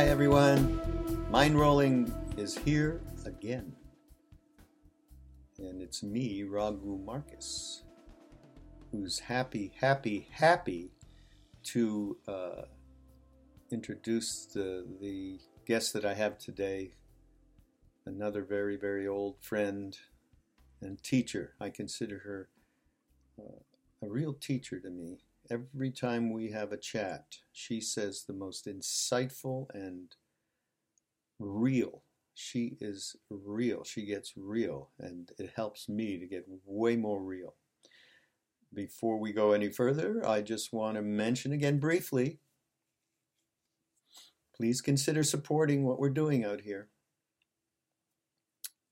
Hi, everyone. Mind Rolling is here again. And it's me, Raghu Markus, who's happy, happy, happy to uh, introduce the, the guest that I have today. Another very, very old friend and teacher. I consider her uh, a real teacher to me every time we have a chat, she says the most insightful and real. She is real. She gets real, and it helps me to get way more real. Before we go any further, I just want to mention again briefly please consider supporting what we're doing out here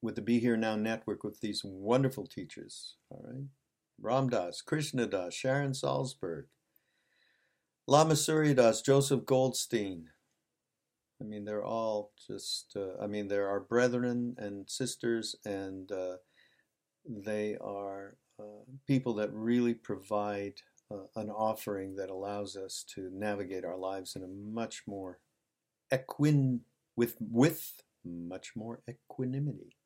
with the Be Here Now network with these wonderful teachers. All right. Ram Krishna Das, Sharon Salzberg, Lama Surya Das, Joseph Goldstein. I mean, they're all just, uh, I mean, they're our brethren and sisters, and uh, they are uh, people that really provide uh, an offering that allows us to navigate our lives in a much more equin, with, with much more equanimity.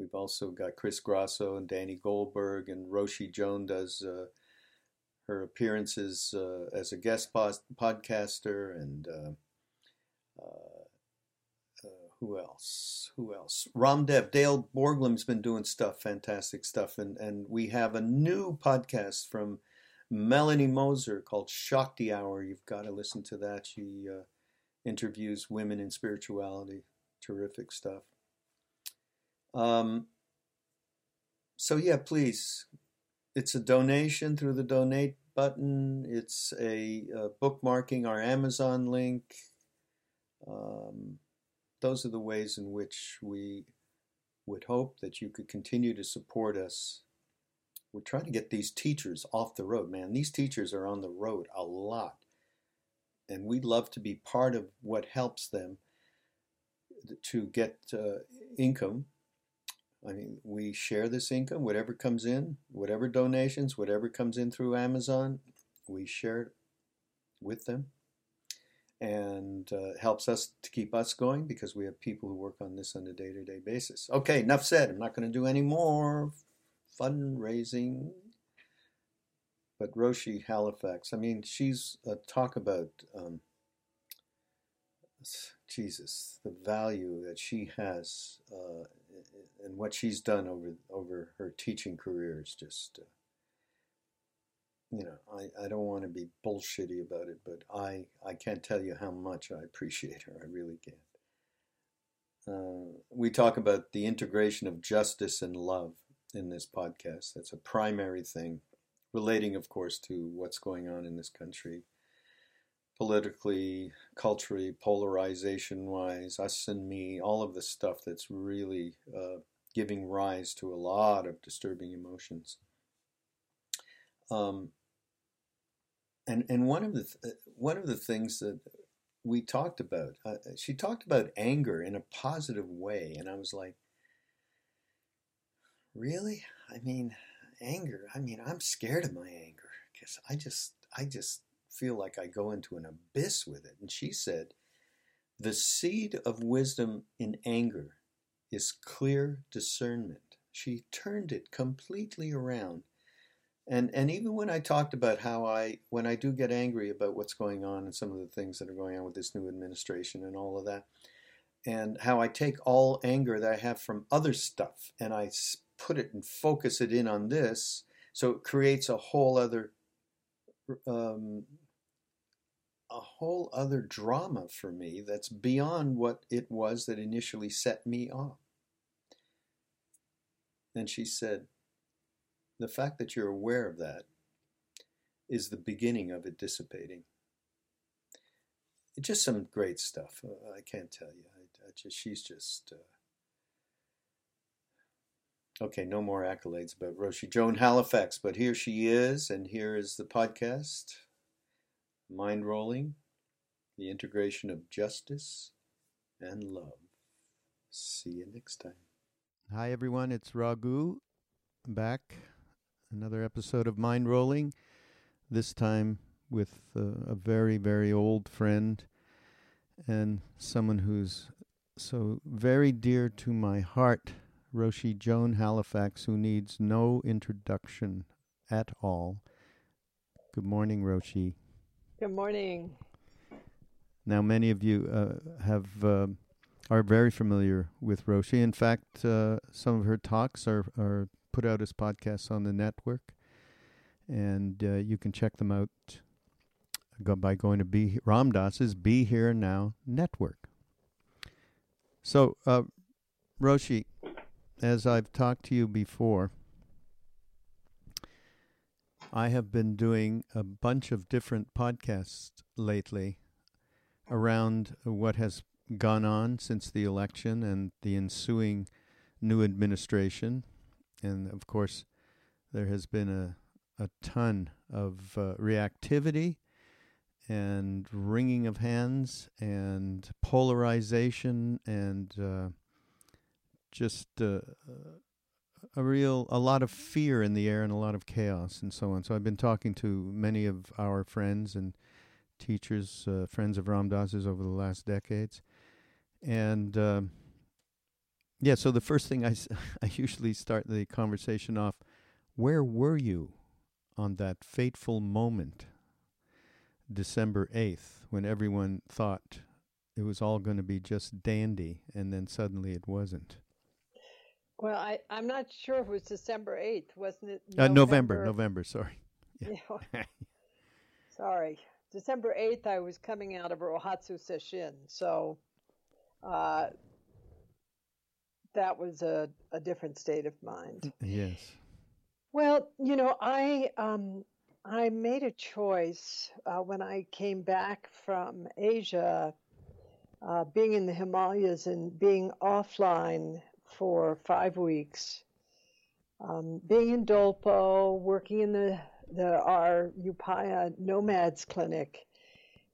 We've also got Chris Grosso and Danny Goldberg, and Roshi Joan does uh, her appearances uh, as a guest podcaster, and uh, uh, who else? Who else? Ramdev, Dale Borglum's been doing stuff, fantastic stuff, and and we have a new podcast from Melanie Moser called Shakti Hour. You've got to listen to that. She uh, interviews women in spirituality. Terrific stuff. Um, so yeah, please, it's a donation through the donate button. It's a, a bookmarking our Amazon link. Um, those are the ways in which we would hope that you could continue to support us. We're trying to get these teachers off the road, man. These teachers are on the road a lot. And we'd love to be part of what helps them to get uh, income I mean, we share this income, whatever comes in, whatever donations, whatever comes in through Amazon, we share it with them. And uh, helps us to keep us going because we have people who work on this on a day to day basis. Okay, enough said. I'm not going to do any more fundraising. But Roshi Halifax, I mean, she's a talk about um, Jesus, the value that she has uh, and what she's done over over her teaching career is just, uh, you know, I, I don't want to be bullshitty about it, but I I can't tell you how much I appreciate her. I really can't. Uh, we talk about the integration of justice and love in this podcast. That's a primary thing, relating, of course, to what's going on in this country politically, culturally, polarization wise, us and me, all of the stuff that's really uh, giving rise to a lot of disturbing emotions. Um, and and one of the th- one of the things that we talked about, uh, she talked about anger in a positive way, and I was like, really? I mean, anger. I mean, I'm scared of my anger because I just I just feel like I go into an abyss with it. And she said, the seed of wisdom in anger is clear discernment. She turned it completely around. And and even when I talked about how I when I do get angry about what's going on and some of the things that are going on with this new administration and all of that, and how I take all anger that I have from other stuff and I put it and focus it in on this, so it creates a whole other um, a whole other drama for me that's beyond what it was that initially set me off. And she said, The fact that you're aware of that is the beginning of it dissipating. It's just some great stuff. Uh, I can't tell you. I, I just, she's just. Uh... Okay, no more accolades about Roshi Joan Halifax, but here she is, and here is the podcast Mind Rolling, the integration of justice and love. See you next time. Hi, everyone. It's Raghu back. Another episode of Mind Rolling. This time with uh, a very, very old friend and someone who's so very dear to my heart, Roshi Joan Halifax, who needs no introduction at all. Good morning, Roshi. Good morning. Now, many of you uh, have uh, are very familiar with Roshi. In fact, uh, some of her talks are, are put out as podcasts on the network, and uh, you can check them out by going to Be Ram Dass's Be Here Now network. So, uh, Roshi, as I've talked to you before, I have been doing a bunch of different podcasts lately around what has gone on since the election and the ensuing new administration. And of course, there has been a, a ton of uh, reactivity and wringing of hands and polarization and uh, just uh, a real a lot of fear in the air and a lot of chaos and so on. So I've been talking to many of our friends and teachers, uh, friends of Ram Dass's over the last decades. And uh, yeah, so the first thing I, I usually start the conversation off where were you on that fateful moment, December 8th, when everyone thought it was all going to be just dandy, and then suddenly it wasn't? Well, I, I'm not sure if it was December 8th, wasn't it? November, uh, November, November sorry. Yeah. sorry. December 8th, I was coming out of Rohatsu Sesshin. So uh, that was a, a different state of mind. Yes. Well, you know, I um, I made a choice uh, when I came back from Asia, uh, being in the Himalayas and being offline for five weeks, um, being in Dolpo, working in the the our Upaya Nomads Clinic,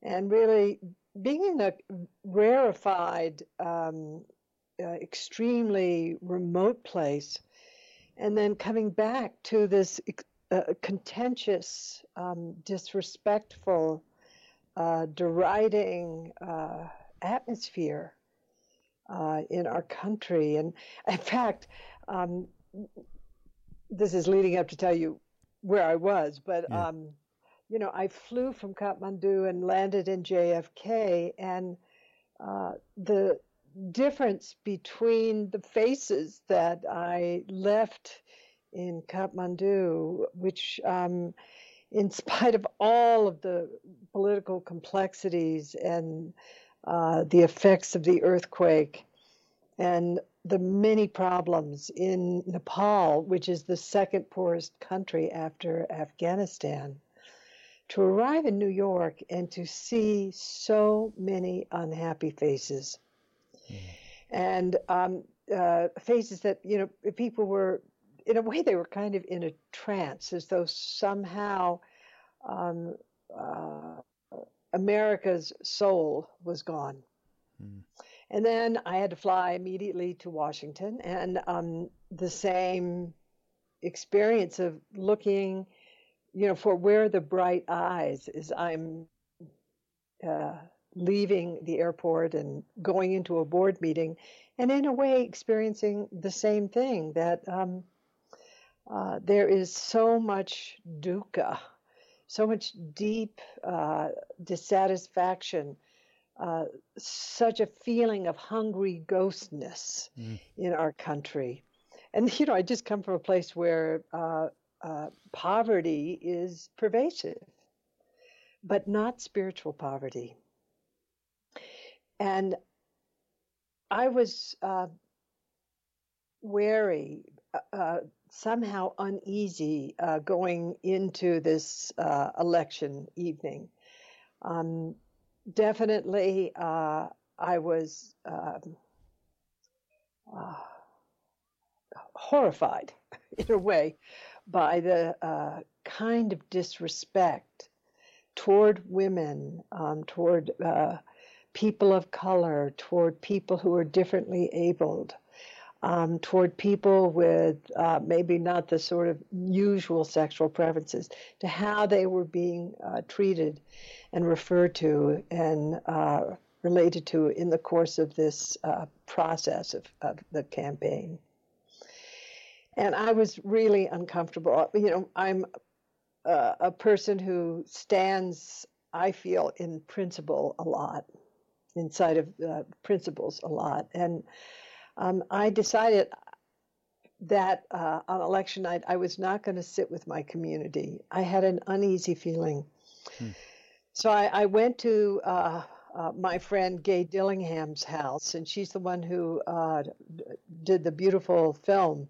and really being in a rarefied, um, uh, extremely remote place, and then coming back to this uh, contentious, um, disrespectful, uh, deriding uh, atmosphere uh, in our country. And in fact, um, this is leading up to tell you where I was, but yeah. um, you know, I flew from Kathmandu and landed in JFK, and uh, the difference between the faces that I left in Kathmandu, which, um, in spite of all of the political complexities and uh, the effects of the earthquake and the many problems in Nepal, which is the second poorest country after Afghanistan, to arrive in New York and to see so many unhappy faces. Mm. And um, uh, faces that, you know, people were, in a way, they were kind of in a trance, as though somehow um, uh, America's soul was gone. Mm. And then I had to fly immediately to Washington, and um, the same experience of looking, you know, for where the bright eyes is. I'm uh, leaving the airport and going into a board meeting, and in a way experiencing the same thing that um, uh, there is so much dukkha, so much deep uh, dissatisfaction, uh, such a feeling of hungry ghostness mm. in our country. And, you know, I just come from a place where uh, uh, poverty is pervasive, but not spiritual poverty. And I was uh, wary, uh, uh, somehow uneasy uh, going into this uh, election evening. Um, definitely, uh, I was um, horrified, in a way, by the kind of disrespect toward women, um, toward people of color, toward people who are differently abled, um, toward people with uh, maybe not the sort of usual sexual preferences, to how they were being uh, treated and referred to and uh, related to in the course of this uh, process of, of the campaign. And I was really uncomfortable. You know, I'm uh, a person who stands, I feel, in principle a lot inside of uh, principles a lot. And um, I decided that uh, on election night, I was not going to sit with my community. I had an uneasy feeling. Hmm. So I, I, went to uh, uh my friend Gay Dillingham's house, and she's the one who uh, did the beautiful film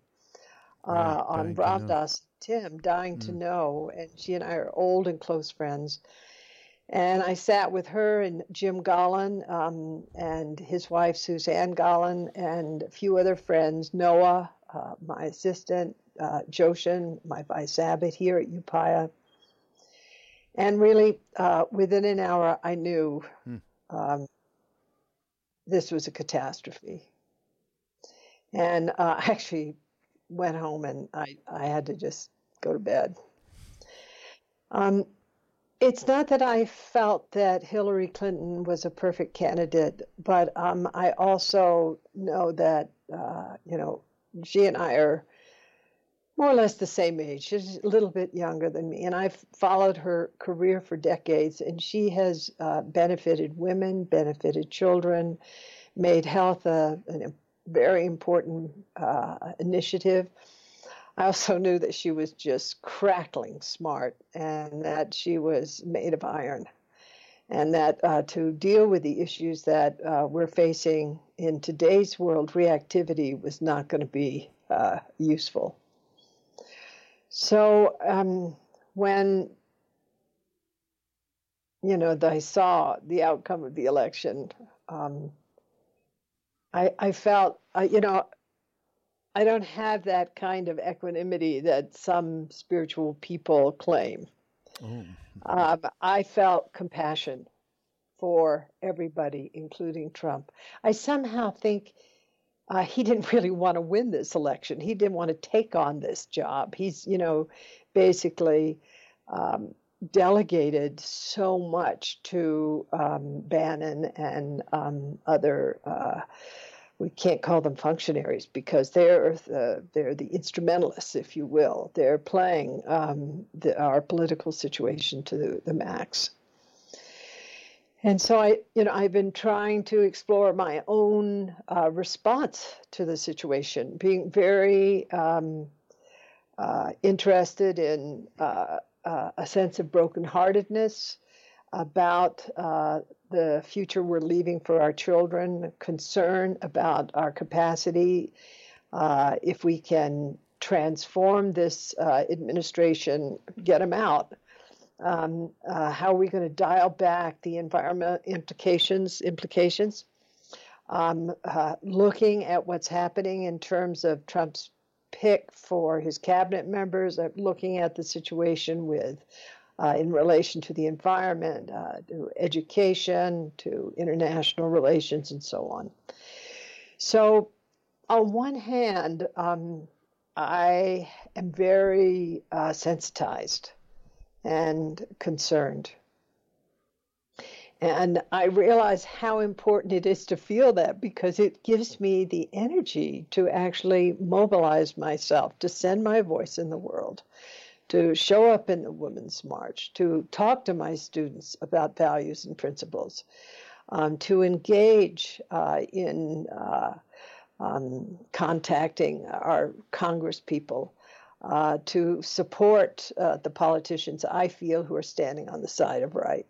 uh, right, on Ram Dass Tim, Dying to hmm. Know. And she and I are old and close friends. And I sat with her and Jim Gollan um, and his wife Suzanne Gollan and a few other friends, Noah, uh, my assistant, uh, Joshin, my vice abbot here at Upaya. And really, uh, within an hour, I knew hmm. um, this was a catastrophe. And uh, I actually went home and I, I had to just go to bed. Um, it's not that I felt that Hillary Clinton was a perfect candidate, but um, I also know that, uh, you know, she and I are more or less the same age. She's a little bit younger than me, and I've followed her career for decades, and she has uh, benefited women, benefited children, made health a, a very important uh, initiative. I also knew that she was just crackling smart and that she was made of iron. And that uh, to deal with the issues that uh, we're facing in today's world, reactivity was not going to be uh, useful. So um, when you know I saw the outcome of the election, um, I, I felt uh, you know I don't have that kind of equanimity that some spiritual people claim. Oh. Um, I felt compassion for everybody, including Trump. I somehow think uh, he didn't really want to win this election. He didn't want to take on this job. He's, you know, basically um, delegated so much to um, Bannon and um, other. Uh, we can't call them functionaries because they're the, they're the instrumentalists, if you will. They're playing um, the, our political situation to the, the, max. And so I, you know, I've been trying to explore my own uh, response to the situation, being very um, uh, interested in uh, uh a sense of brokenheartedness about uh, the future we're leaving for our children, concern about our capacity, uh, if we can transform this uh, administration, get them out. Um, uh, how are we going to dial back the environment implications? Implications. Um, uh, looking at what's happening in terms of Trump's pick for his cabinet members, uh, looking at the situation with uh, in relation to the environment, uh, to education, to international relations, and so on. So, on one hand, um, I am very uh, sensitized and concerned. And I realize how important it is to feel that because it gives me the energy to actually mobilize myself, to send my voice in the world, to show up in the Women's March, to talk to my students about values and principles, um, to engage uh, in uh, um, contacting our Congress people, uh, to support uh, the politicians I feel who are standing on the side of right,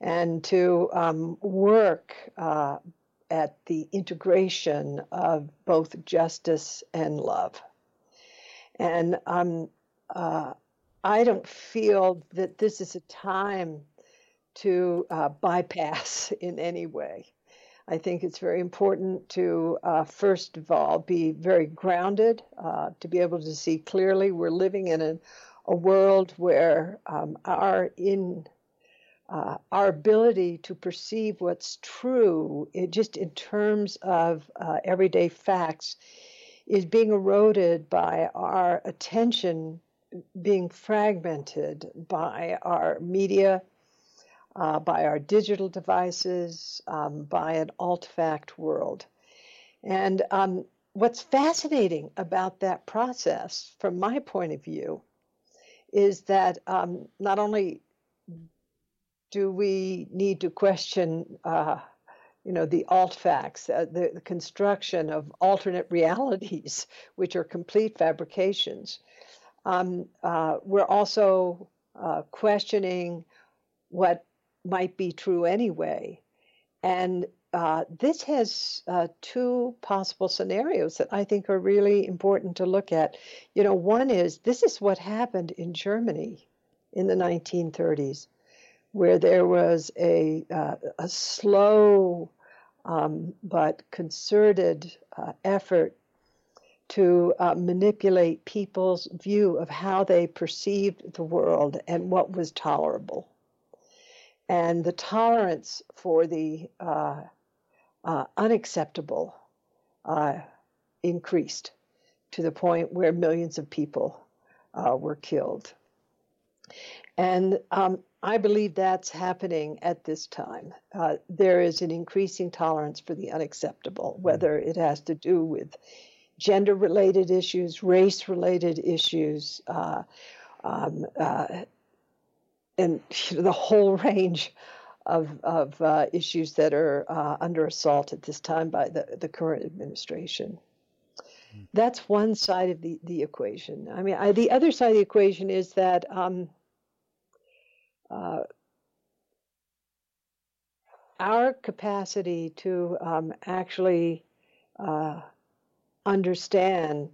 and to um, work uh, at the integration of both justice and love. And um, uh, I don't feel that this is a time to uh, bypass in any way. I think it's very important to, uh, first of all, be very grounded, uh, to be able to see clearly we're living in a, a world where um, our in uh, our ability to perceive what's true, it just in terms of uh, everyday facts, is being eroded by our attention being fragmented by our media, uh, by our digital devices, um, by an alt fact world. And um, what's fascinating about that process, from my point of view, is that um, not only do we need to question, uh, you know, the alt facts, uh, the, the, construction of alternate realities, which are complete fabrications, um, uh, we're also uh, questioning what might be true anyway. And uh, this has uh, two possible scenarios that I think are really important to look at. You know, one is this is what happened in Germany in the 1930s, where there was a, uh, a slow um, but concerted uh, effort to uh, manipulate people's view of how they perceived the world and what was tolerable. And the tolerance for the uh, uh, unacceptable uh, increased to the point where millions of people uh, were killed. And um, I believe that's happening at this time. Uh, there is an increasing tolerance for the unacceptable, whether it has to do with gender related issues, race related issues, uh, um, uh, and the whole range of, of uh, issues that are uh, under assault at this time by the, the current administration. Hmm. That's one side of the, the equation. I mean, I, the other side of the equation is that um, uh, our capacity to um, actually uh, understand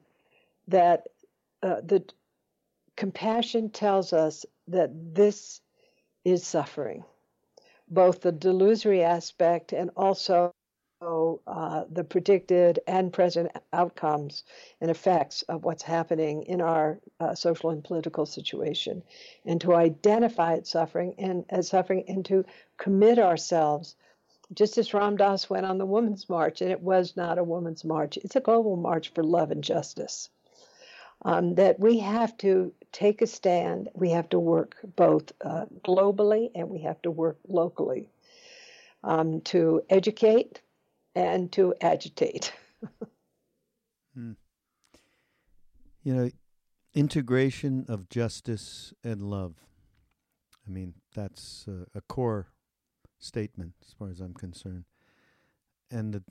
that uh, the compassion tells us that this is suffering, both the delusory aspect and also uh, the predicted and present outcomes and effects of what's happening in our uh, social and political situation, and to identify its suffering and as suffering, and to commit ourselves just as Ram Dass went on the Women's March, and it was not a women's march, it's a global march for love and justice. Um, that we have to take a stand, we have to work both uh, globally and we have to work locally um, to educate and to agitate. hmm. You know, integration of justice and love. I mean, that's uh, a core statement as far as I'm concerned. And the,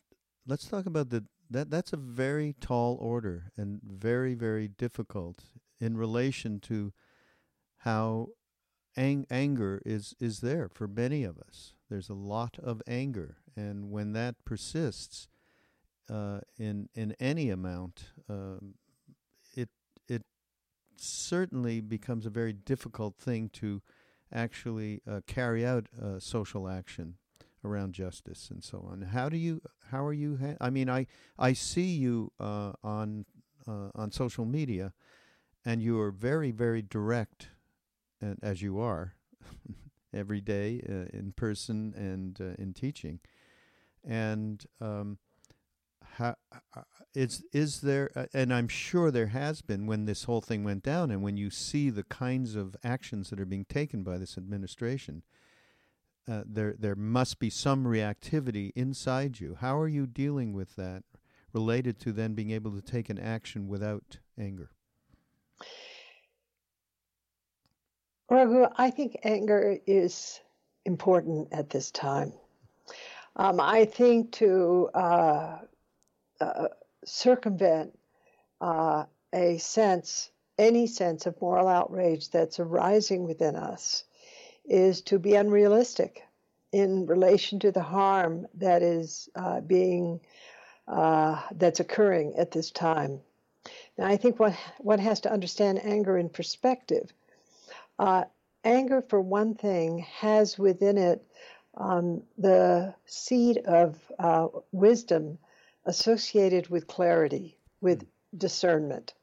let's talk about the that that's a very tall order and very very difficult in relation to how ang- anger is is there for many of us. There's a lot of anger, and when that persists uh, in in any amount, um, it it certainly becomes a very difficult thing to actually uh, carry out uh, social action around justice and so on. How do you? How are you? Ha- I mean, I I see you uh, on uh, on social media, and you are very very direct and as you are every day uh, in person and uh, in teaching. And um, uh, is is there? Uh, and I'm sure there has been when this whole thing went down, and when you see the kinds of actions that are being taken by this administration. Uh, there, there must be some reactivity inside you. How are you dealing with that, related to then being able to take an action without anger? Raghu, I think anger is important at this time. Um, I think to uh, uh, circumvent uh, a sense, any sense of moral outrage that's arising within us, is to be unrealistic in relation to the harm that is uh, being uh, that's occurring at this time. Now, I think one one has to understand anger in perspective. Uh, anger, for one thing, has within it um, the seed of uh, wisdom associated with clarity, with discernment.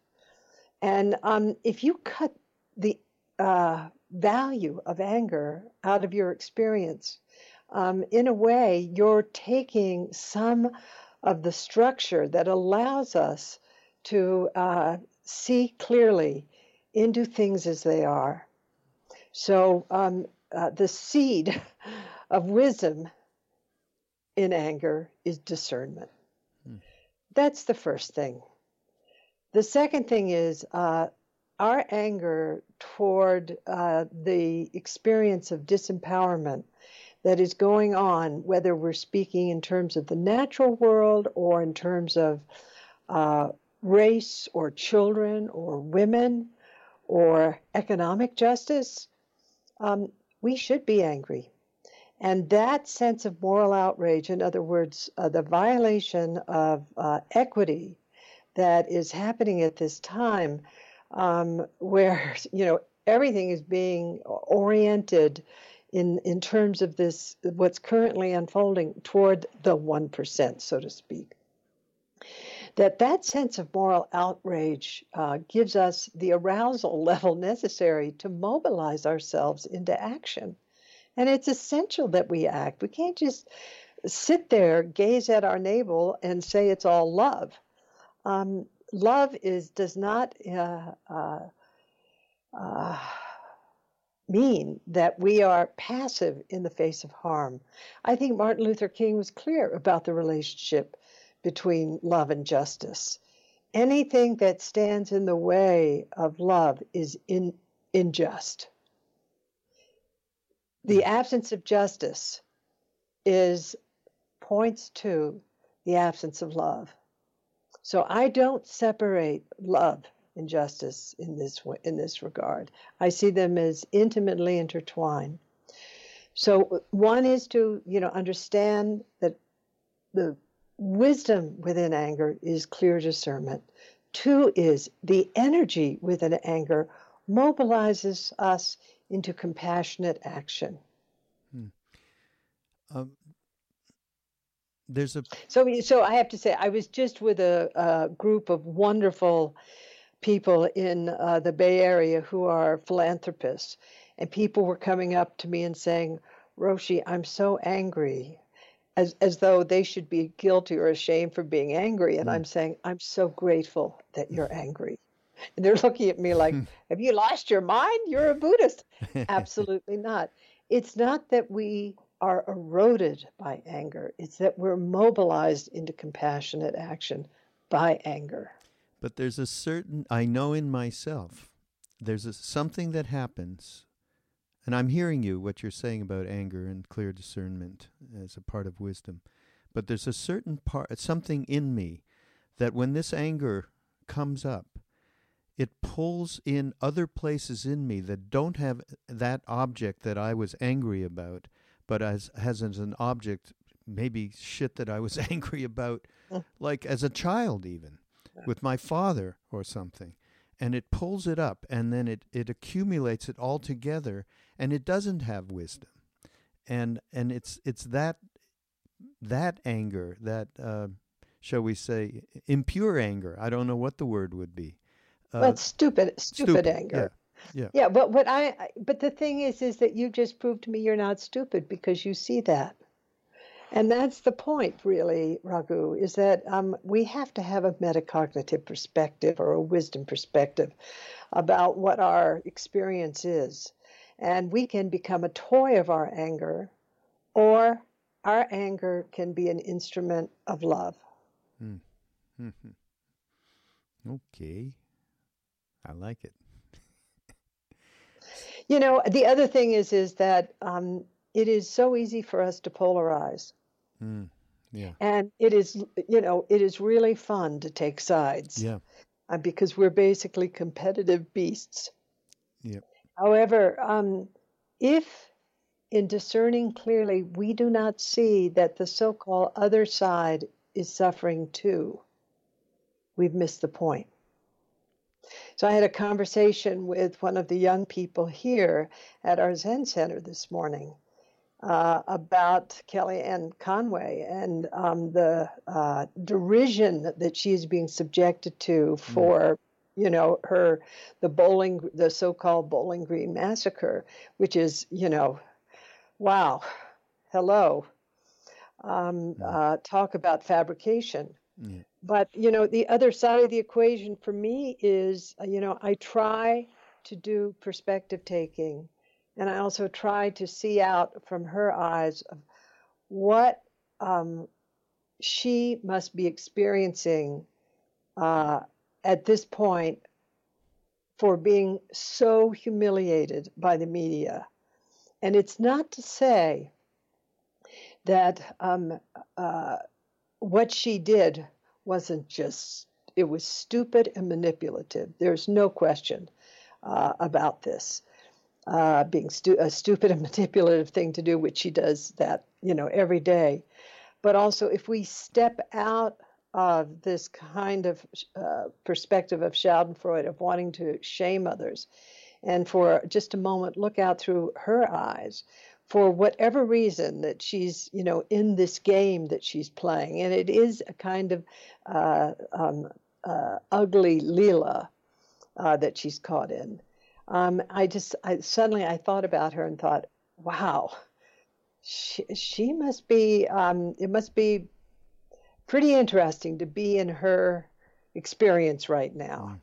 And um, if you cut the uh, value of anger out of your experience, um, in a way, you're taking some of the structure that allows us to uh, see clearly into things as they are. So um, uh, the seed of wisdom in anger is discernment. That's the first thing. The second thing is uh, our anger toward uh, the experience of disempowerment that is going on, whether we're speaking in terms of the natural world or in terms of uh, race or children or women or economic justice, um, we should be angry. And that sense of moral outrage, in other words, uh, the violation of uh, equity that is happening at this time, um, where you know everything is being oriented in in terms of this what's currently unfolding toward the one percent, so to speak that that sense of moral outrage uh, gives us the arousal level necessary to mobilize ourselves into action. And it's essential that we act. We can't just sit there, gaze at our navel, and say it's all love. Um, love is does not uh, uh, uh, mean that we are passive in the face of harm. I think Martin Luther King was clear about the relationship between love and justice. Anything that stands in the way of love is in, unjust. The absence of justice is points to the absence of love. So I don't separate love and justice in this in this regard. I see them as intimately intertwined. So one is to, you know, understand that the wisdom within anger is clear discernment. Two is the energy within anger mobilizes us into compassionate action. Hmm. Um, there's a so so I have to say I was just with a, a group of wonderful people in uh, the Bay Area who are philanthropists, and people were coming up to me and saying, "Roshi, I'm so angry as as though they should be guilty or ashamed for being angry and mm. i'm saying i'm so grateful that you're angry and they're looking at me like hmm. have you lost your mind you're a buddhist absolutely not it's not that we are eroded by anger it's that we're mobilized into compassionate action by anger but there's a certain i know in myself there's a, something that happens and I'm hearing you, what you're saying about anger and clear discernment as a part of wisdom. But there's a certain part, something in me, that when this anger comes up, it pulls in other places in me that don't have that object that I was angry about, but as has as an object, maybe shit that I was angry about, like as a child even, with my father or something. And it pulls it up and then it, it accumulates it all together and it doesn't have wisdom. And and it's it's that that anger that uh, shall we say impure anger i don't know what the word would be uh, well stupid, stupid, stupid anger Yeah. Yeah, but what I I- but the thing is is that you just proved to me you're not stupid because you see that. And that's the point, really, Raghu, is that um, we have to have a metacognitive perspective or a wisdom perspective about what our experience is. And we can become a toy of our anger, or our anger can be an instrument of love. Mm. Mm-hmm. Okay. I like it. You know, the other thing is is that um, it is so easy for us to polarize. Mm. Yeah. And it is, you know, it is really fun to take sides Yeah. uh, because we're basically competitive beasts. Yep. However, um, if in discerning clearly we do not see that the so called other side is suffering too, we've missed the point. So I had a conversation with one of the young people here at our Zen Center this morning uh, about Kellyanne Conway and um, the uh, derision that she is being subjected to for, you know, her the bowling the so-called Bowling Green massacre, which is, you know, wow, hello, um, uh, talk about fabrication. Yeah. But you know, the other side of the equation for me is, uh, you know, I try to do perspective taking, and I also try to see out from her eyes what um, she must be experiencing uh, at this point for being so humiliated by the media. And it's not to say that um, uh, what she did wasn't just, it was stupid and manipulative. There's no question uh, about this. Uh, being stu- a stupid and manipulative thing to do, which she does that, you know, every day. But also, if we step out of this kind of uh, perspective of Schadenfreude, of wanting to shame others, and for just a moment look out through her eyes, for whatever reason that she's, you know, in this game that she's playing, and it is a kind of uh, um, uh, ugly Leela uh, that she's caught in. Um, I just I, suddenly I thought about her and thought, wow, she, she must be. Um, it must be pretty interesting to be in her experience right now,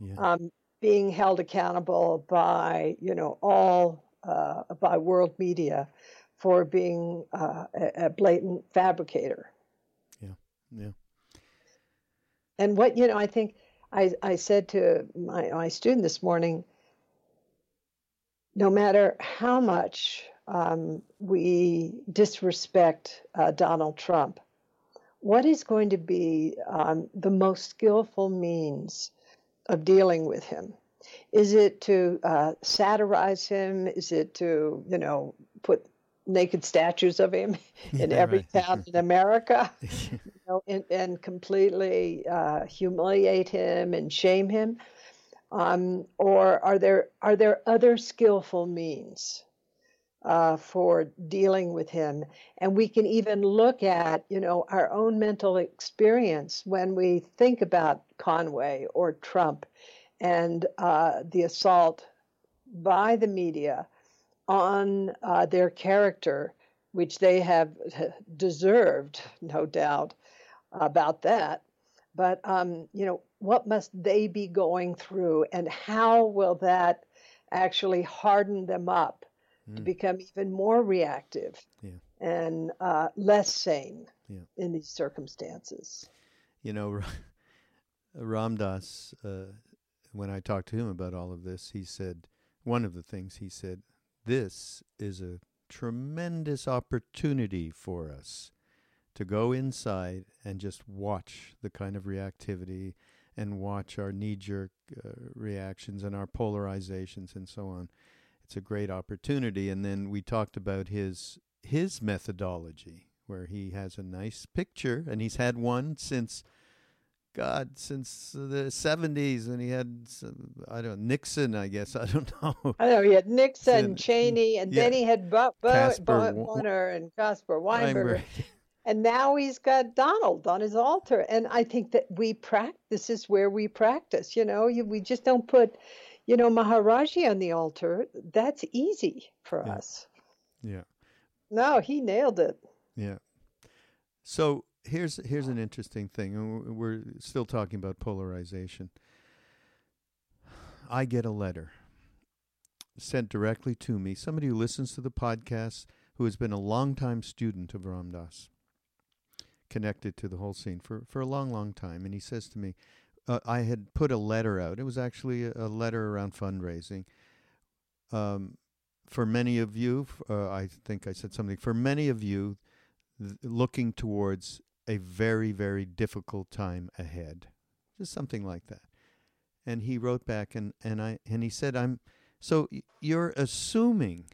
Yeah. um, being held accountable by you know all uh, by world media for being uh, a, a blatant fabricator. Yeah. Yeah. And what you know, I think I, I said to my, my student this morning, no matter how much um, we disrespect uh, Donald Trump, what is going to be um, the most skillful means of dealing with him? Is it to uh, satirize him? Is it to, you know, put naked statues of him in Yeah, every right. town in America? you know, and, and completely uh, humiliate him and shame him? Um, or are there are there other skillful means uh, for dealing with him? And we can even look at you know our own mental experience when we think about Conway or Trump and uh, the assault by the media on uh, their character, which they have deserved, no doubt about that. But um, you know, what must they be going through, and how will that actually harden them up to Mm. become even more reactive Yeah. and uh, less sane Yeah. in these circumstances? You know, Ra- Ram Dass, uh, when I talked to him about all of this, he said, one of the things he said, this is a tremendous opportunity for us to go inside and just watch the kind of reactivity and watch our knee jerk uh, reactions and our polarizations and so on. It's a great opportunity. And then we talked about his his methodology, where he has a nice picture, and he's had one since God since the seventies, and he had I don't Nixon, I guess I don't know. I know he had Nixon, Then- Cheney, and yeah. then he had Bo- Bo- Caspar Bo- Wa- Bonner and Weinberger. Weinberg. And now he's got Donald on his altar. And I think that we practice, this is where we practice, you know, you, we just don't put, you know, Maharaji on the altar, that's easy for yeah. us. Yeah. No, he nailed it. Yeah. So here's here's an interesting thing. We're still talking about polarization. I get a letter sent directly to me, somebody who listens to the podcast, who has been a longtime student of Ram Dass, connected to the whole scene for, for a long, long time. And he says to me, uh, I had put a letter out. It was actually a, a letter around fundraising. Um, for many of you, uh, I think I said something, for many of you th- looking towards a very, very difficult time ahead. Just something like that. And he wrote back and, and I and he said, I'm so you're assuming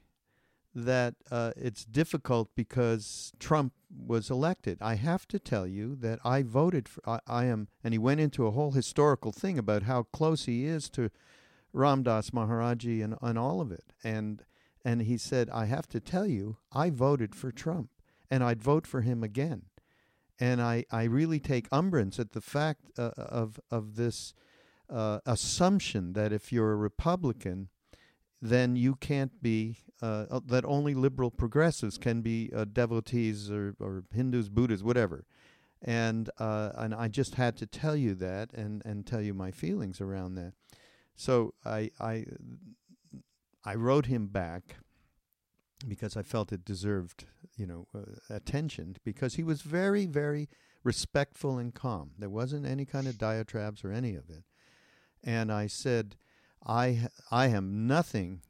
that uh, it's difficult because Trump was elected. I have to tell you that I voted for. I, I, am, and he went into a whole historical thing about how close he is to Ram Dass Maharaji and, and all of it. And and he said, I have to tell you, I voted for Trump, and I'd vote for him again. And I, I really take umbrance at the fact uh, of of this uh, assumption that if you're a Republican then you can't be uh, uh, that only liberal progressives can be uh, devotees or, or Hindus, Buddhists, whatever. And uh, and I just had to tell you that and, and tell you my feelings around that. So I I I wrote him back because I felt it deserved you know uh, attention because he was very very respectful and calm. There wasn't any kind of diatribes or any of it. And I said I I am nothing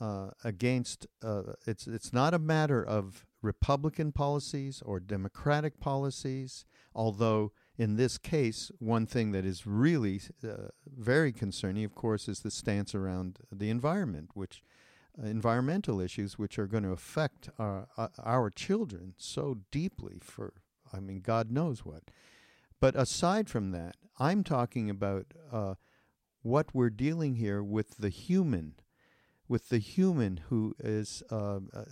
uh, against. Uh, it's it's not a matter of Republican policies or Democratic policies. Although in this case, one thing that is really uh, very concerning, of course, is the stance around the environment, which environmental issues, which are going to affect our uh, our children so deeply for I mean God knows what. But aside from that, I'm talking about uh, what we're dealing here with the human, with the human who is, uh, uh,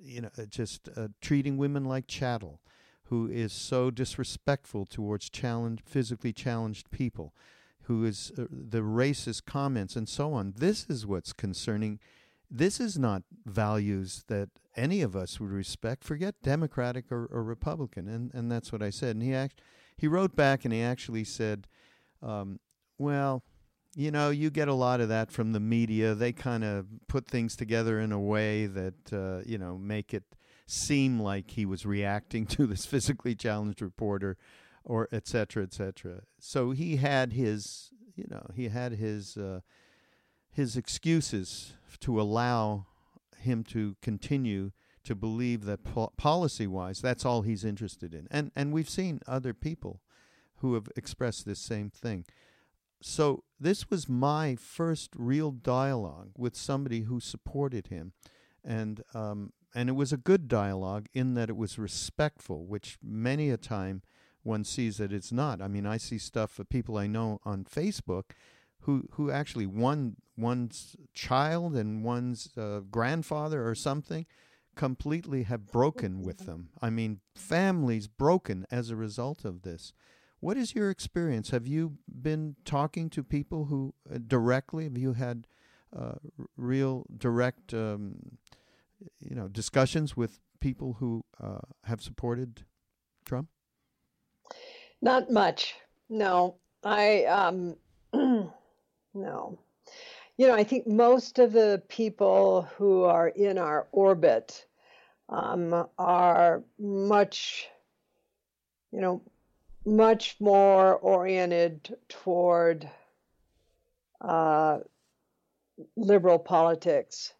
you know, just uh, treating women like chattel, who is so disrespectful towards challenged, physically challenged people, who is uh, the racist comments and so on. This is what's concerning. This is not values that any of us would respect. Forget Democratic or, or Republican, and and that's what I said. And he act, he wrote back and he actually said, um, "Well." you know, you get a lot of that from the media. They kind of put things together in a way that, uh, you know, make it seem like he was reacting to this physically challenged reporter or et cetera, et cetera. So he had his, you know, he had his, uh, his excuses to allow him to continue to believe that po- policy wise, that's all he's interested in. And, and we've seen other people who have expressed this same thing so this was my first real dialogue with somebody who supported him, and um, and it was a good dialogue in that it was respectful, which many a time one sees that it's not. I mean, I see stuff of people I know on Facebook who who actually one one's child and one's uh, grandfather or something completely have broken with them. I mean, families broken as a result of this. What is your experience? Have you been talking to people who uh, directly? Have you had uh, real direct, um, you know, discussions with people who uh, have supported Trump? Not much. No, I um, no. You know, I think most of the people who are in our orbit um, are much, you know, much more oriented toward uh, liberal politics.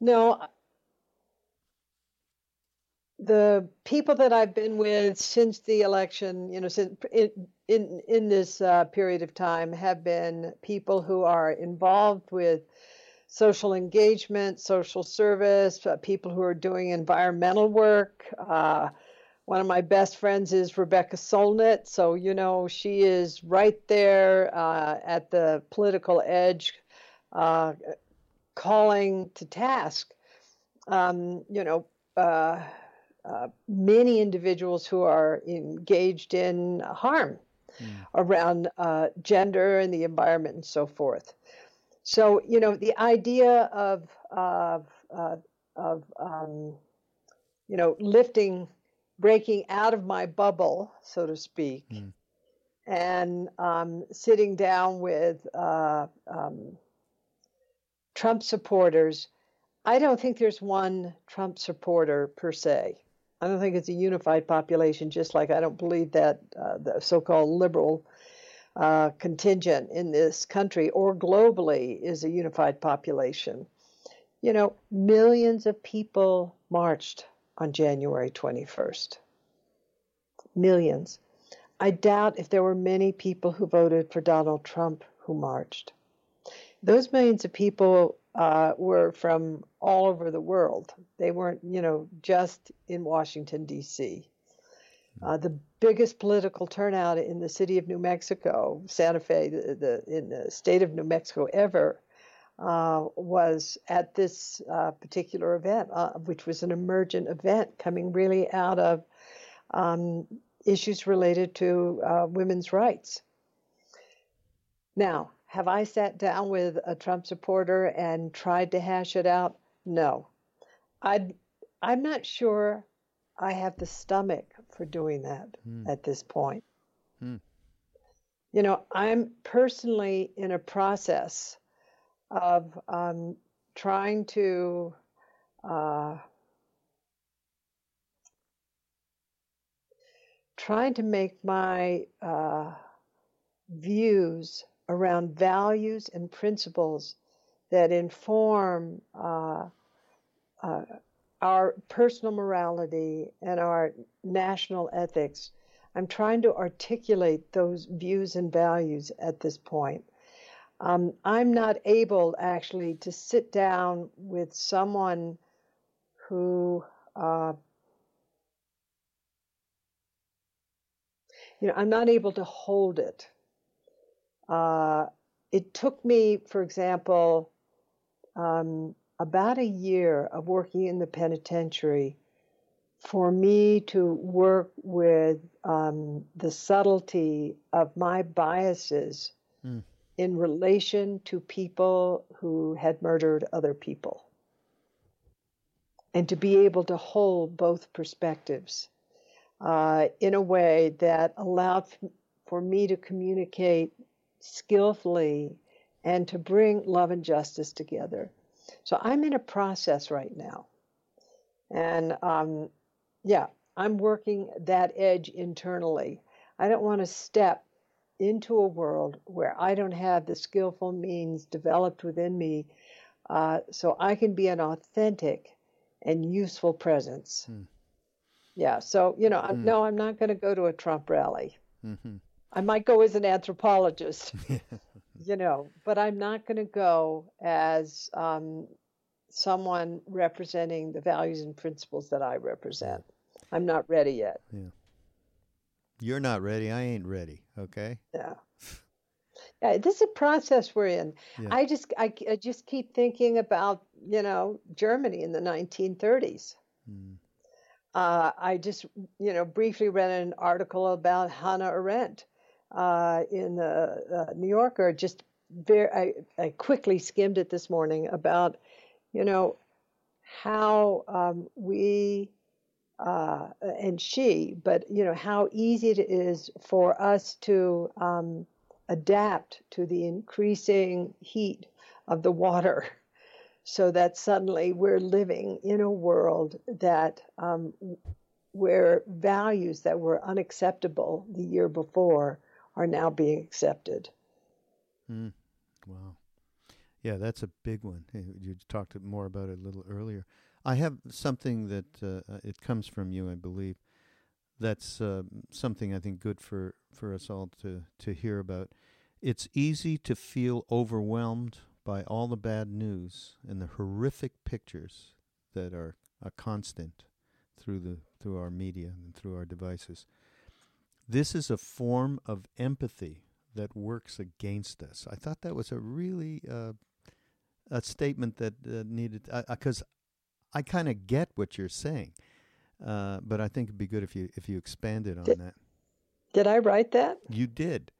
No, the people that I've been with since the election, you know, since in in, in this uh, period of time, have been people who are involved with social engagement, social service, uh, people who are doing environmental work. Uh, one of my best friends is Rebecca Solnit. So, you know, she is right there uh, at the political edge, uh, calling to task, um, you know, uh, uh many individuals who are engaged in harm mm. around uh, gender and the environment and so forth. So you know the idea of of uh, of um, you know lifting, breaking out of my bubble, so to speak, mm. and um, sitting down with uh, um, Trump supporters. I don't think there's one Trump supporter per se. I don't think it's a unified population, just like I don't believe that uh, the so called liberal uh, contingent in this country or globally is a unified population. You know, millions of people marched on January 21st. Millions. I doubt if there were many people who voted for Donald Trump who marched. Those millions of people uh, were from all over the world. They weren't, you know, just in Washington, D.C. Uh, the biggest political turnout in the city of New Mexico, Santa Fe, the, the in the state of New Mexico ever, uh, was at this uh, particular event, uh, which was an emergent event coming really out of um, issues related to uh, women's rights. Now, have I sat down with a Trump supporter and tried to hash it out? No. i I'm not sure I have the stomach for doing that mm. at this point. Mm. You know, I'm personally in a process of um, trying to uh, trying to make my uh, views around values and principles that inform uh, uh our personal morality and our national ethics. I'm trying to articulate those views and values at this point. Um, I'm not able actually to sit down with someone who, uh, you know, I'm not able to hold it. Uh, it took me, for example, um, about a year of working in the penitentiary for me to work with um, the subtlety of my biases mm. in relation to people who had murdered other people. And to be able to hold both perspectives uh, in a way that allowed for me to communicate skillfully and to bring love and justice together. So I'm in a process right now. And um, yeah, I'm working that edge internally. I don't want to step into a world where I don't have the skillful means developed within me uh, so I can be an authentic and useful presence. Hmm. Yeah, so, you know, hmm. no, I'm not going to go to a Trump rally. Mm-hmm. I might go as an anthropologist. you know, but I'm not going to go as um, someone representing the values and principles that I represent. I'm not ready yet. Yeah. You're not ready. I ain't ready. Okay. Yeah. Yeah, this is a process we're in. Yeah. I just I, I, just keep thinking about you know Germany in the 1930s. Mm. Uh, I just you know briefly read an article about Hannah Arendt, uh, in the uh, New Yorker. Just very, I, I, quickly skimmed it this morning about, you know, how um, we uh, and she, but you know how easy it is for us to um, adapt to the increasing heat of the water, so that suddenly we're living in a world that um, where values that were unacceptable the year before are now being accepted. Mm. Wow. Yeah, that's a big one. You talked more about it a little earlier. I have something that uh, uh, it comes from you, I believe. That's uh, something I think good for, for us all to, to hear about. It's easy to feel overwhelmed by all the bad news and the horrific pictures that are a constant through the through our media and through our devices. This is a form of empathy that works against us. I thought that was a really uh, a statement that uh, needed because uh, I kind of get what you're saying, uh, but I think it'd be good if you if you expanded on did, that. Did I write that? You did.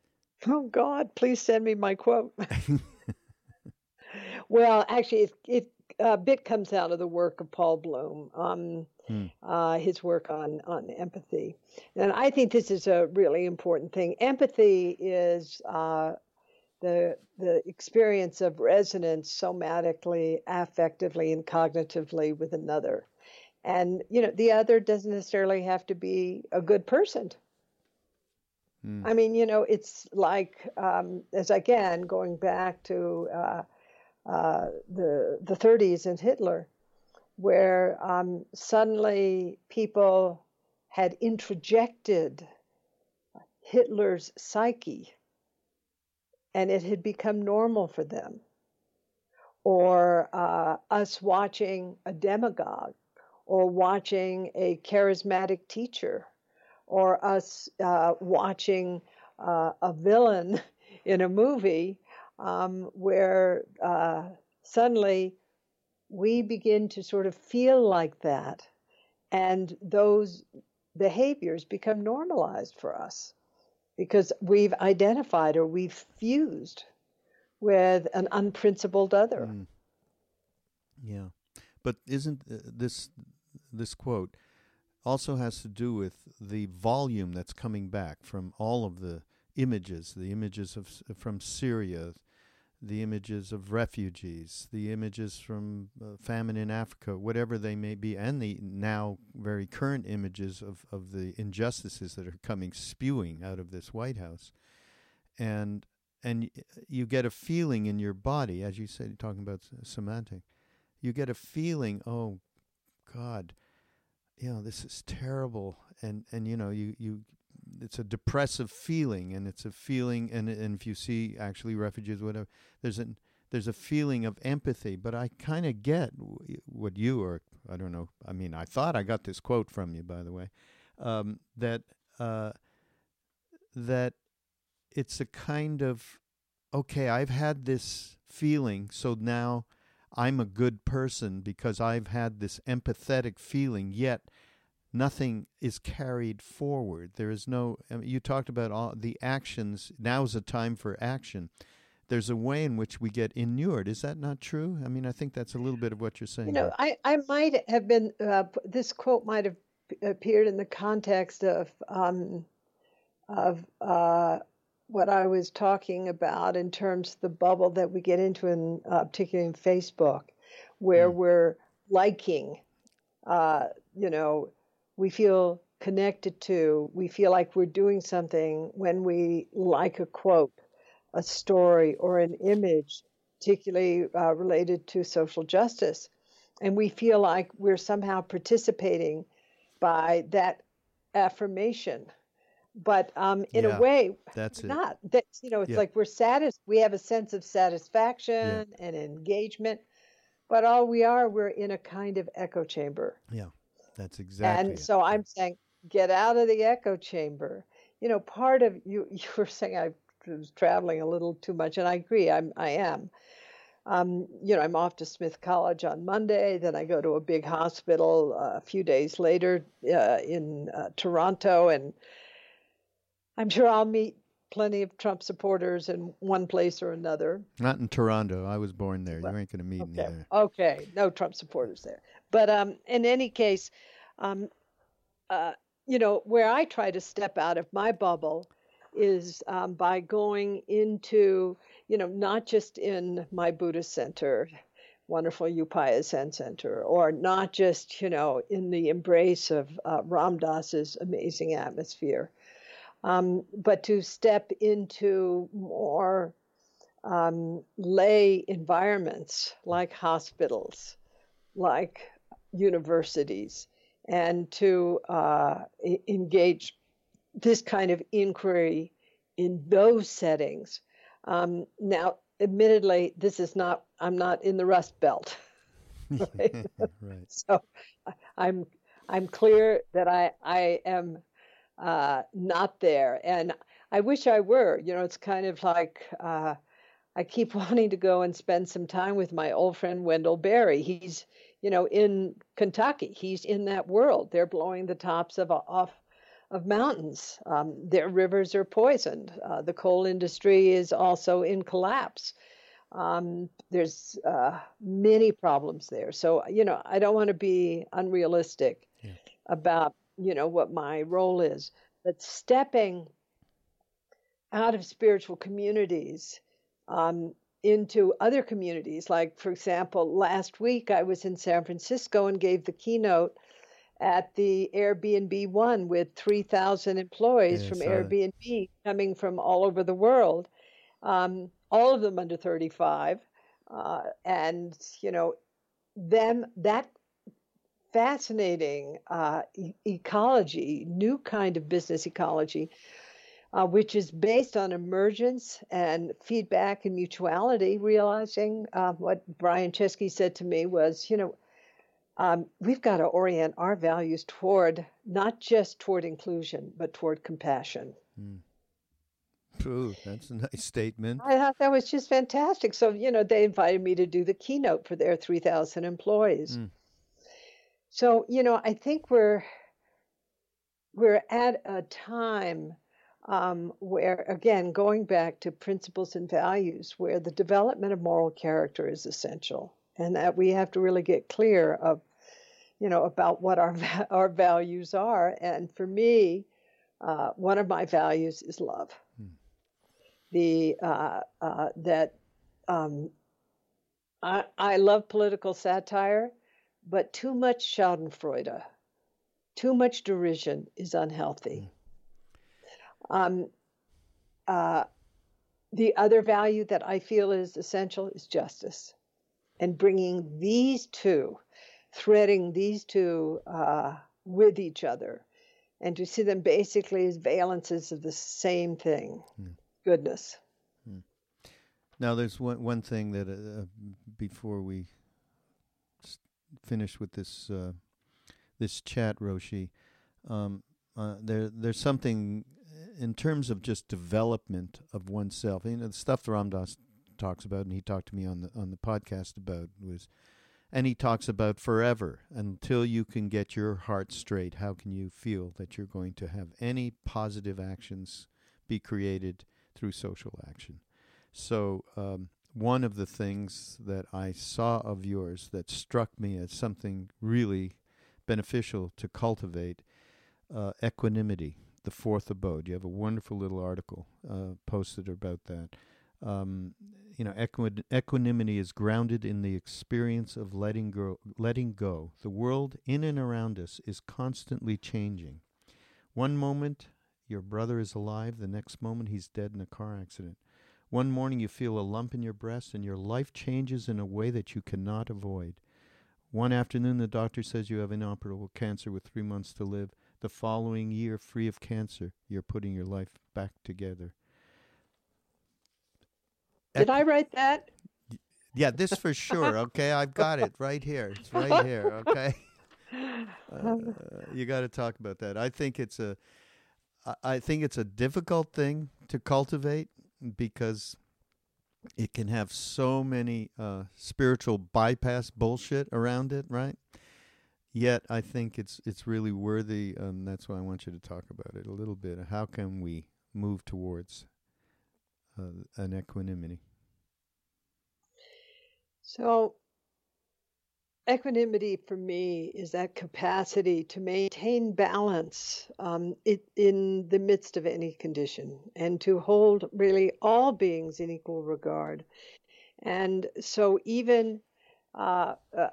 Oh God! Please send me my quote. Well, actually, it, it a bit comes out of the work of Paul Bloom, um, hmm. uh, his work on on empathy, and I think this is a really important thing. Empathy is uh, the the experience of resonance somatically, affectively, and cognitively with another, and you know the other doesn't necessarily have to be a good person. Hmm. I mean, you know, it's like um, as again going back to. Uh, uh, the the 30s and Hitler, where um, suddenly people had introjected Hitler's psyche, and it had become normal for them. Or uh, us watching a demagogue, or watching a charismatic teacher, or us uh, watching uh, a villain in a movie um, where uh, suddenly we begin to sort of feel like that, and those behaviors become normalized for us because we've identified or we've fused with an unprincipled other. Mm. Yeah, but isn't uh, this this quote also has to do with the volume that's coming back from all of the images, the images of from Syria, the images of refugees, the images from uh, famine in Africa, whatever they may be, and the now very current images of, of the injustices that are coming spewing out of this White House. And and you get a feeling in your body, as you said, talking about semantic, you get a feeling, oh God, you know, this is terrible. And, and you know, you, you it's a depressive feeling, and it's a feeling, and and if you see actually refugees, whatever, there's a there's a feeling of empathy. But I kind of get what you or I don't know. I mean, I thought I got this quote from you, by the way, um, that uh, that it's a kind of okay. I've had this feeling, so now I'm a good person because I've had this empathetic feeling. Yet nothing is carried forward. There is no. I mean, you talked about all the actions. Now is a time for action. There's a way in which we get inured. Is that not true? I mean, I think that's a little bit of what you're saying. You know, I, I might have been. Uh, this quote might have appeared in the context of um, of uh, what I was talking about in terms of the bubble that we get into, in uh, particularly in Facebook, where mm. we're liking, uh, you know, we feel connected to, we feel like we're doing something when we like a quote, a story, or an image, particularly uh, related to social justice. And we feel like we're somehow participating by that affirmation. But um, in yeah, a way, that's not. That's you know, it's yeah. like we're satis. We have a sense of satisfaction yeah. and engagement, but all we are, we're in a kind of echo chamber. Yeah. That's exactly. And it. so I'm saying, get out of the echo chamber. You know, part of you you were saying I was traveling a little too much, and I agree. I'm I am. Um, you know, I'm off to Smith College on Monday. Then I go to a big hospital uh, a few days later uh, in uh, Toronto, and I'm sure I'll meet plenty of Trump supporters in one place or another. Not in Toronto. I was born there. Well, you ain't going to meet okay. me there. Okay, no Trump supporters there. But um, in any case, um, uh, you know, where I try to step out of my bubble is um, by going into, you know, not just in my Buddhist center, wonderful Upaya Zen Center, or not just, you know, in the embrace of uh, Ram Dass's amazing atmosphere, um, but to step into more um, lay environments like hospitals, like universities and to uh, engage this kind of inquiry in those settings. Um, now, admittedly, this is not, I'm not in the Rust Belt. Right? right. So I'm, I'm clear that I, I am uh, not there. And I wish I were. You know, it's kind of like uh, I keep wanting to go and spend some time with my old friend Wendell Berry. He's you know, in Kentucky. He's in that world. They're blowing the tops of off of mountains. Um, their rivers are poisoned. Uh, the coal industry is also in collapse. Um, there's uh, many problems there. So, you know, I don't want to be unrealistic yeah. about, you know, what my role is. But stepping out of spiritual communities um, into other communities, like, for example, last week I was in San Francisco and gave the keynote at the Airbnb one with 3,000 employees yes, from Airbnb coming from all over the world, um, all of them under 35. Uh, and, you know, them, that fascinating uh, e- ecology, new kind of business ecology, uh, which is based on emergence and feedback and mutuality, realizing uh, what Brian Chesky said to me was, you know, um, we've got to orient our values toward not just toward inclusion, but toward compassion. Mm. Ooh, that's a nice statement. I thought that was just fantastic. So, you know, they invited me to do the keynote for their 3,000 employees. Mm. So, you know, I think we're we're at a time um, where, again, going back to principles and values, where the development of moral character is essential and that we have to really get clear of you know about what our our values are and for me uh, one of my values is love hmm. the uh, uh, that um, I, I love political satire but too much schadenfreude too much derision is unhealthy hmm. Um, uh, the other value that I feel is essential is justice and bringing these two, threading these two uh, with each other, and to see them basically as valences of the same thing hmm. goodness. Hmm. Now, there's one, one thing that uh, before we finish with this uh, this chat, Roshi, um, uh, there there's something in terms of just development of oneself. You know, the stuff that talks about, and he talked to me on the on the podcast about was, and he talks about forever until you can get your heart straight. How can you feel that you're going to have any positive actions be created through social action? So um, one of the things that I saw of yours that struck me as something really beneficial to cultivate uh, equanimity, the fourth abode. You have a wonderful little article uh, posted about that. Um, you know, equi- equanimity is grounded in the experience of letting go. Letting go. The world in and around us is constantly changing. One moment, your brother is alive. The next moment, he's dead in a car accident. One morning, you feel a lump in your breast, and your life changes in a way that you cannot avoid. One afternoon, the doctor says you have inoperable cancer with three months to live. The following year, free of cancer, you're putting your life back together. Did I write that? Yeah, this for sure. Okay, I've got it right here. It's right here. Okay. Uh, you got to talk about that. I think it's a, I think it's a difficult thing to cultivate because it can have so many uh, spiritual bypass bullshit around it, right? Yet I think it's it's really worthy. Um, that's why I want you to talk about it a little bit. How can we move towards uh, an equanimity? So, equanimity for me is that capacity to maintain balance um, it, in the midst of any condition and to hold really all beings in equal regard. And so, even uh, uh,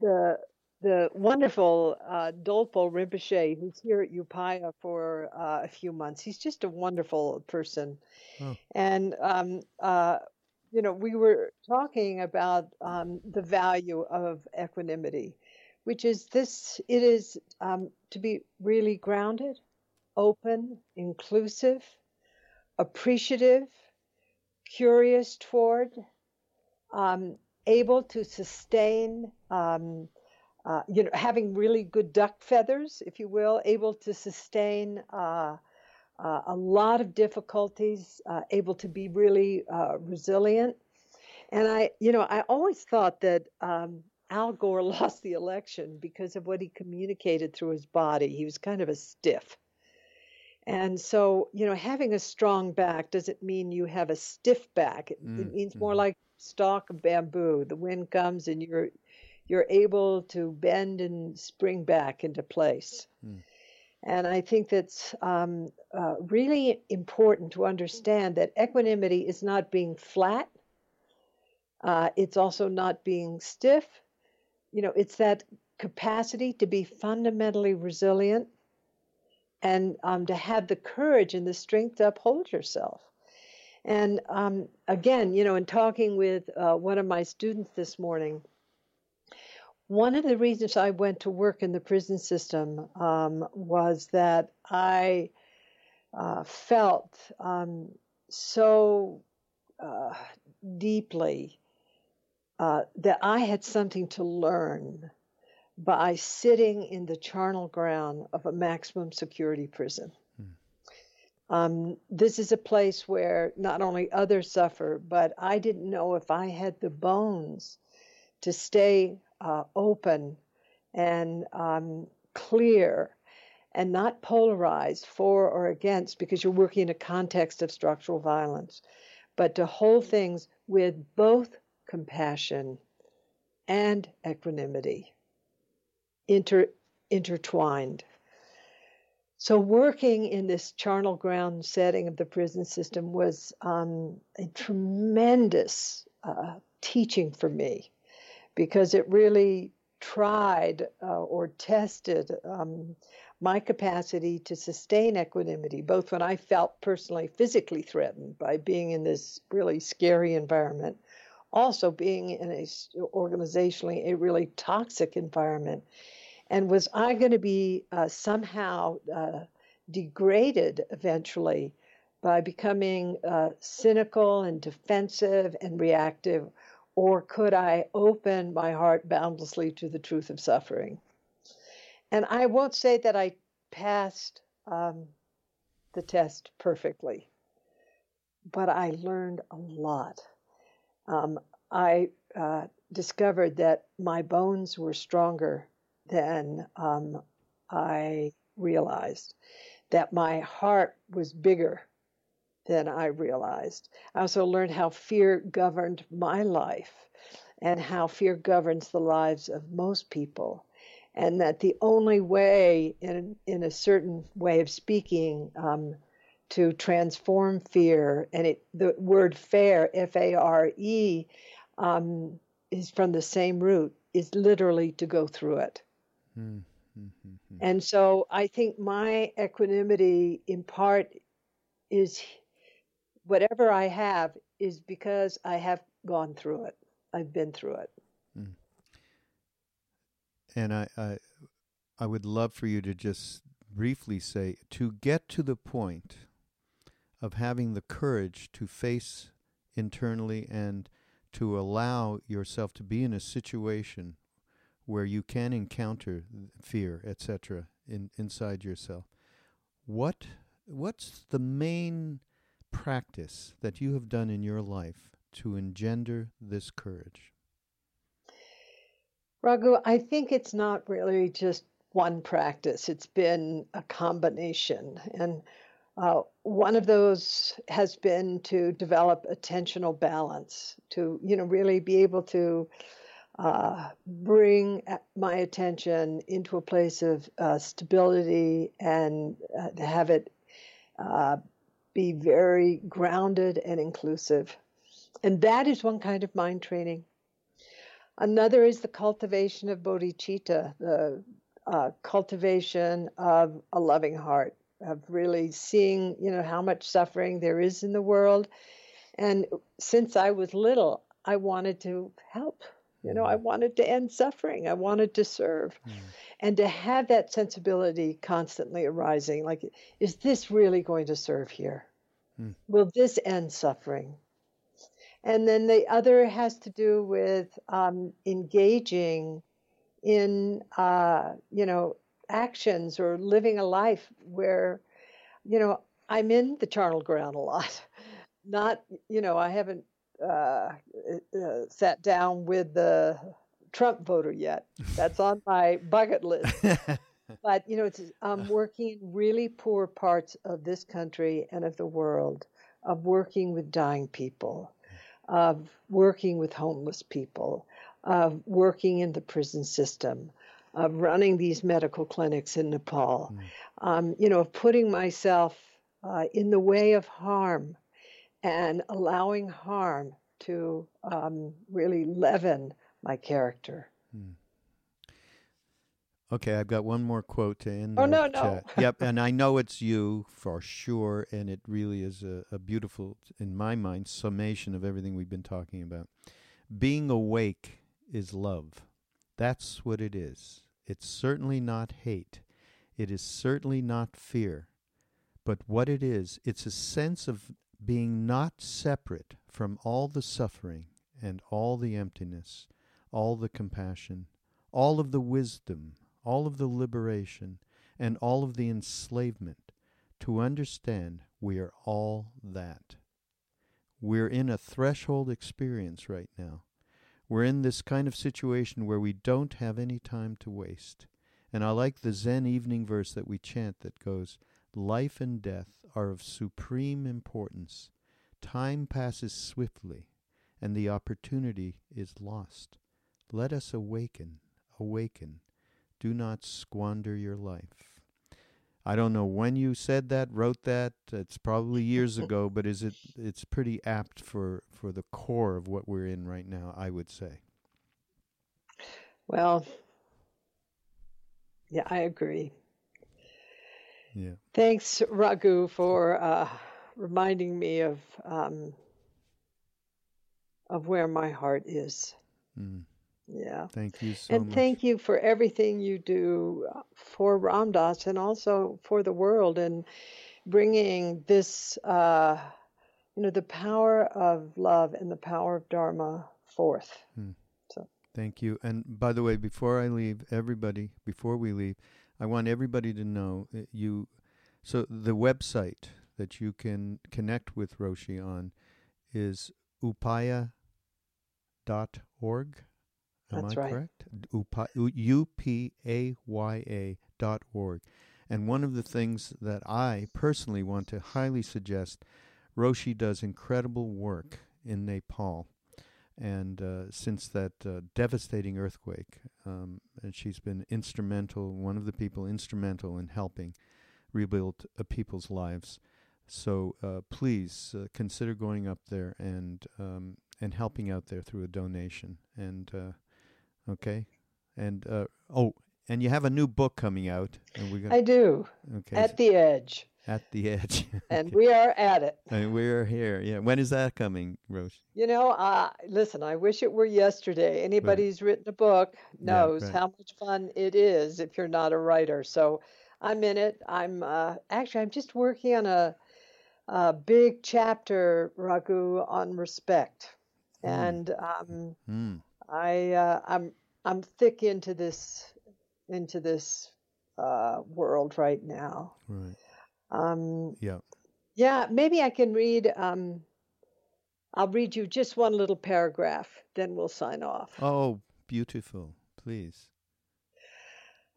the the wonderful uh, Dolpo Rinpoche, who's here at Upaya for uh, a few months. He's just a wonderful person. Oh. And um, uh, you know, we were talking about um, the value of equanimity, which is this it is um, to be really grounded, open, inclusive, appreciative, curious toward, um, able to sustain. Um, uh, you know, having really good duck feathers, if you will, able to sustain uh, uh, a lot of difficulties, uh, able to be really uh, resilient. And I, you know, I always thought that um, Al Gore lost the election because of what he communicated through his body. He was kind of a stiff. And so, you know, having a strong back doesn't mean you have a stiff back. It, Mm, it means more mhm. like stalk of bamboo. The wind comes and you're you're able to bend and spring back into place. Mm. And I think that's um, uh, really important to understand that equanimity is not being flat. Uh, it's also not being stiff. You know, it's that capacity to be fundamentally resilient and um, to have the courage and the strength to uphold yourself. And um, again, you know, in talking with uh, one of my students this morning, one of the reasons I went to work in the prison system um, was that I uh, felt um, so uh, deeply uh, that I had something to learn by sitting in the charnel ground of a maximum security prison. Um, this is a place where not only others suffer, but I didn't know if I had the bones to stay uh, open and um, clear and not polarized for or against because you're working in a context of structural violence, but to hold things with both compassion and equanimity inter, intertwined. So, working in this charnel ground setting of the prison system was um, a tremendous uh, teaching for me because it really tried uh, or tested um, my capacity to sustain equanimity, both when I felt personally physically threatened by being in this really scary environment, also being in a organizationally a really toxic environment. And was I going to be uh, somehow uh, degraded eventually by becoming uh, cynical and defensive and reactive? Or could I open my heart boundlessly to the truth of suffering? And I won't say that I passed um, the test perfectly, but I learned a lot. Um, I uh, discovered that my bones were stronger than um, I realized, that my heart was bigger than I realized. I also learned how fear governed my life and how fear governs the lives of most people. And that the only way, in, in a certain way of speaking, um, to transform fear, and it, the word fair, F A R E, um, is from the same root, is literally to go through it. Mm. And so I think my equanimity, in part, is whatever I have, is because I have gone through it. I've been through it. Mm. And I, I, I would love for you to just briefly say to get to the point of having the courage to face internally and to allow yourself to be in a situation where you can encounter fear, etc., in inside yourself. What what's the main practice that you have done in your life to engender this courage? Raghu, I think it's not really just one practice. It's been a combination. And uh, one of those has been to develop attentional balance, to, you know, really be able to uh, bring my attention into a place of uh, stability and uh, to have it uh, be very grounded and inclusive. And that is one kind of mind training. Another is the cultivation of bodhicitta, the uh, cultivation of a loving heart, of really seeing, you know, how much suffering there is in the world. And since I was little, I wanted to help. You know, I wanted to end suffering. I wanted to serve. Mm. And to have that sensibility constantly arising like, is this really going to serve here? Mm. Will this end suffering? And then the other has to do with um, engaging in, uh, you know, actions or living a life where, you know, I'm in the charnel ground a lot. Not, you know, I haven't uh, uh, sat down with the Trump voter yet. That's on my bucket list. but you know, it's um, working in really poor parts of this country and of the world, of working with dying people, of working with homeless people, of working in the prison system, of running these medical clinics in Nepal, mm. um, you know, of putting myself uh, in the way of harm and allowing harm to um, really leaven my character. Mm. Okay, I've got one more quote to end. Oh no, no. Yep, and I know it's you for sure, and it really is a, a beautiful, in my mind, summation of everything we've been talking about. Being awake is love. That's what it is. It's certainly not hate. It is certainly not fear. But what it is, it's a sense of being not separate from all the suffering and all the emptiness, all the compassion, all of the wisdom, all of the liberation, and all of the enslavement, to understand we are all that. We're in a threshold experience right now. We're in this kind of situation where we don't have any time to waste. And I like the Zen evening verse that we chant that goes, Life and death are of supreme importance. Time passes swiftly, and the opportunity is lost. Let us awaken, awaken. Do not squander your life. I don't know when you said that, wrote that. It's probably years ago, but is it? It's pretty apt for for the core of what we're in right now. I would say. Well, yeah, I agree. Yeah. Thanks, Raghu, for uh, reminding me of um, of where my heart is. Mm. Yeah. Thank you so much. and much. thank you for everything you do uh, for Ram Dass and also for the world and bringing this, uh, you know, the power of love and the power of Dharma forth. Hmm. So. Thank you. And by the way, before I leave, everybody, before we leave, I want everybody to know that you. So the website that you can connect with Roshi on is upaya.org. Am That's I right. correct? U P A Y A dot org. And one of the things that I personally want to highly suggest, Roshi does incredible work in Nepal. And uh, since that uh, devastating earthquake, um, and she's been instrumental, one of the people instrumental in helping rebuild uh, people's lives. So uh, please uh, consider going up there and um, and helping out there through a donation. And uh, Okay, and uh, oh, and you have a new book coming out, and we're gonna. I do. Okay. At the edge. At the edge. and we are at it. And we're here. Yeah. When is that coming, Rose? You know, uh, listen, I wish it were yesterday. Anybody right. who's written a book knows yeah, right. how much fun it is if you're not a writer. So I'm in it. I'm uh, actually, I'm just working on a, a big chapter, Raghu, on respect. Mm. And um, mm. I uh, I'm I'm thick into this into this uh, world right now. Right. Um, yeah. Yeah. Maybe I can read. Um, I'll read you just one little paragraph, then we'll sign off. Oh, beautiful! Please.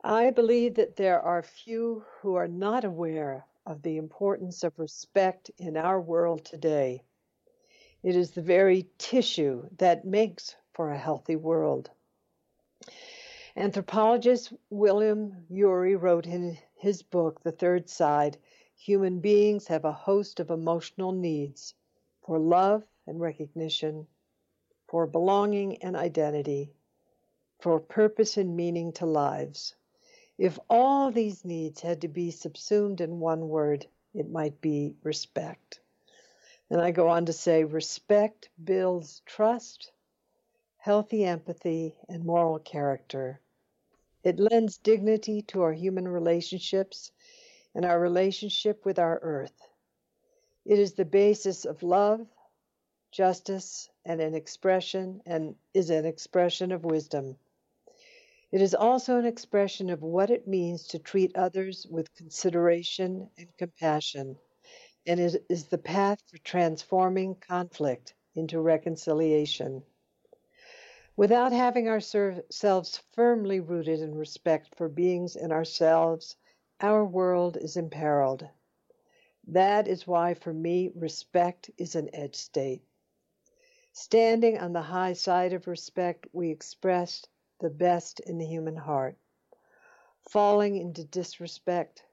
I believe that there are few who are not aware of the importance of respect in our world today. It is the very tissue that makes for a healthy world. Anthropologist William Ury wrote in his book, The Third Side Human beings have a host of emotional needs for love and recognition, for belonging and identity, for purpose and meaning to lives. If all these needs had to be subsumed in one word, it might be respect. And I go on to say respect builds trust, healthy empathy, and moral character. It lends dignity to our human relationships and our relationship with our earth. It is the basis of love, justice, and an expression and is an expression of wisdom. It is also an expression of what it means to treat others with consideration and compassion, and it is the path for transforming conflict into reconciliation. Without having ourselves firmly rooted in respect for beings in ourselves, our world is imperiled. That is why, for me, respect is an edge state. Standing on the high side of respect, we express the best in the human heart. Falling into disrespect,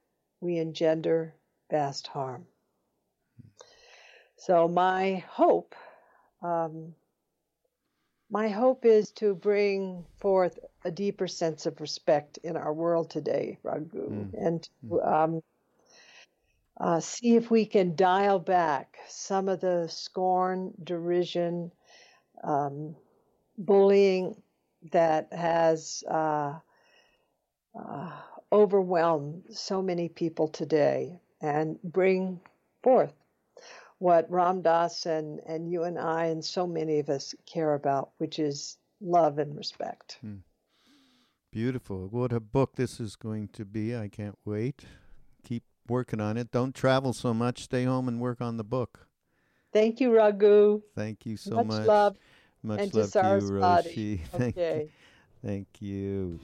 we engender vast harm. So, my hope, um, my hope is to bring forth a deeper sense of respect in our world today, Raghu, mm. and to, mm. um, uh, see if we can dial back some of the scorn, derision, um, bullying that has uh, uh, overwhelmed so many people today and bring forth what Ram Dass and, and you and I and so many of us care about, which is love and respect. Hmm. Beautiful. What a book this is going to be. I can't wait. Keep working on it. Don't travel so much. Stay home and work on the book. Thank you, Raghu. Thank you so much. much. Love much and love to, to you, Roshi. Thank you. Thank you.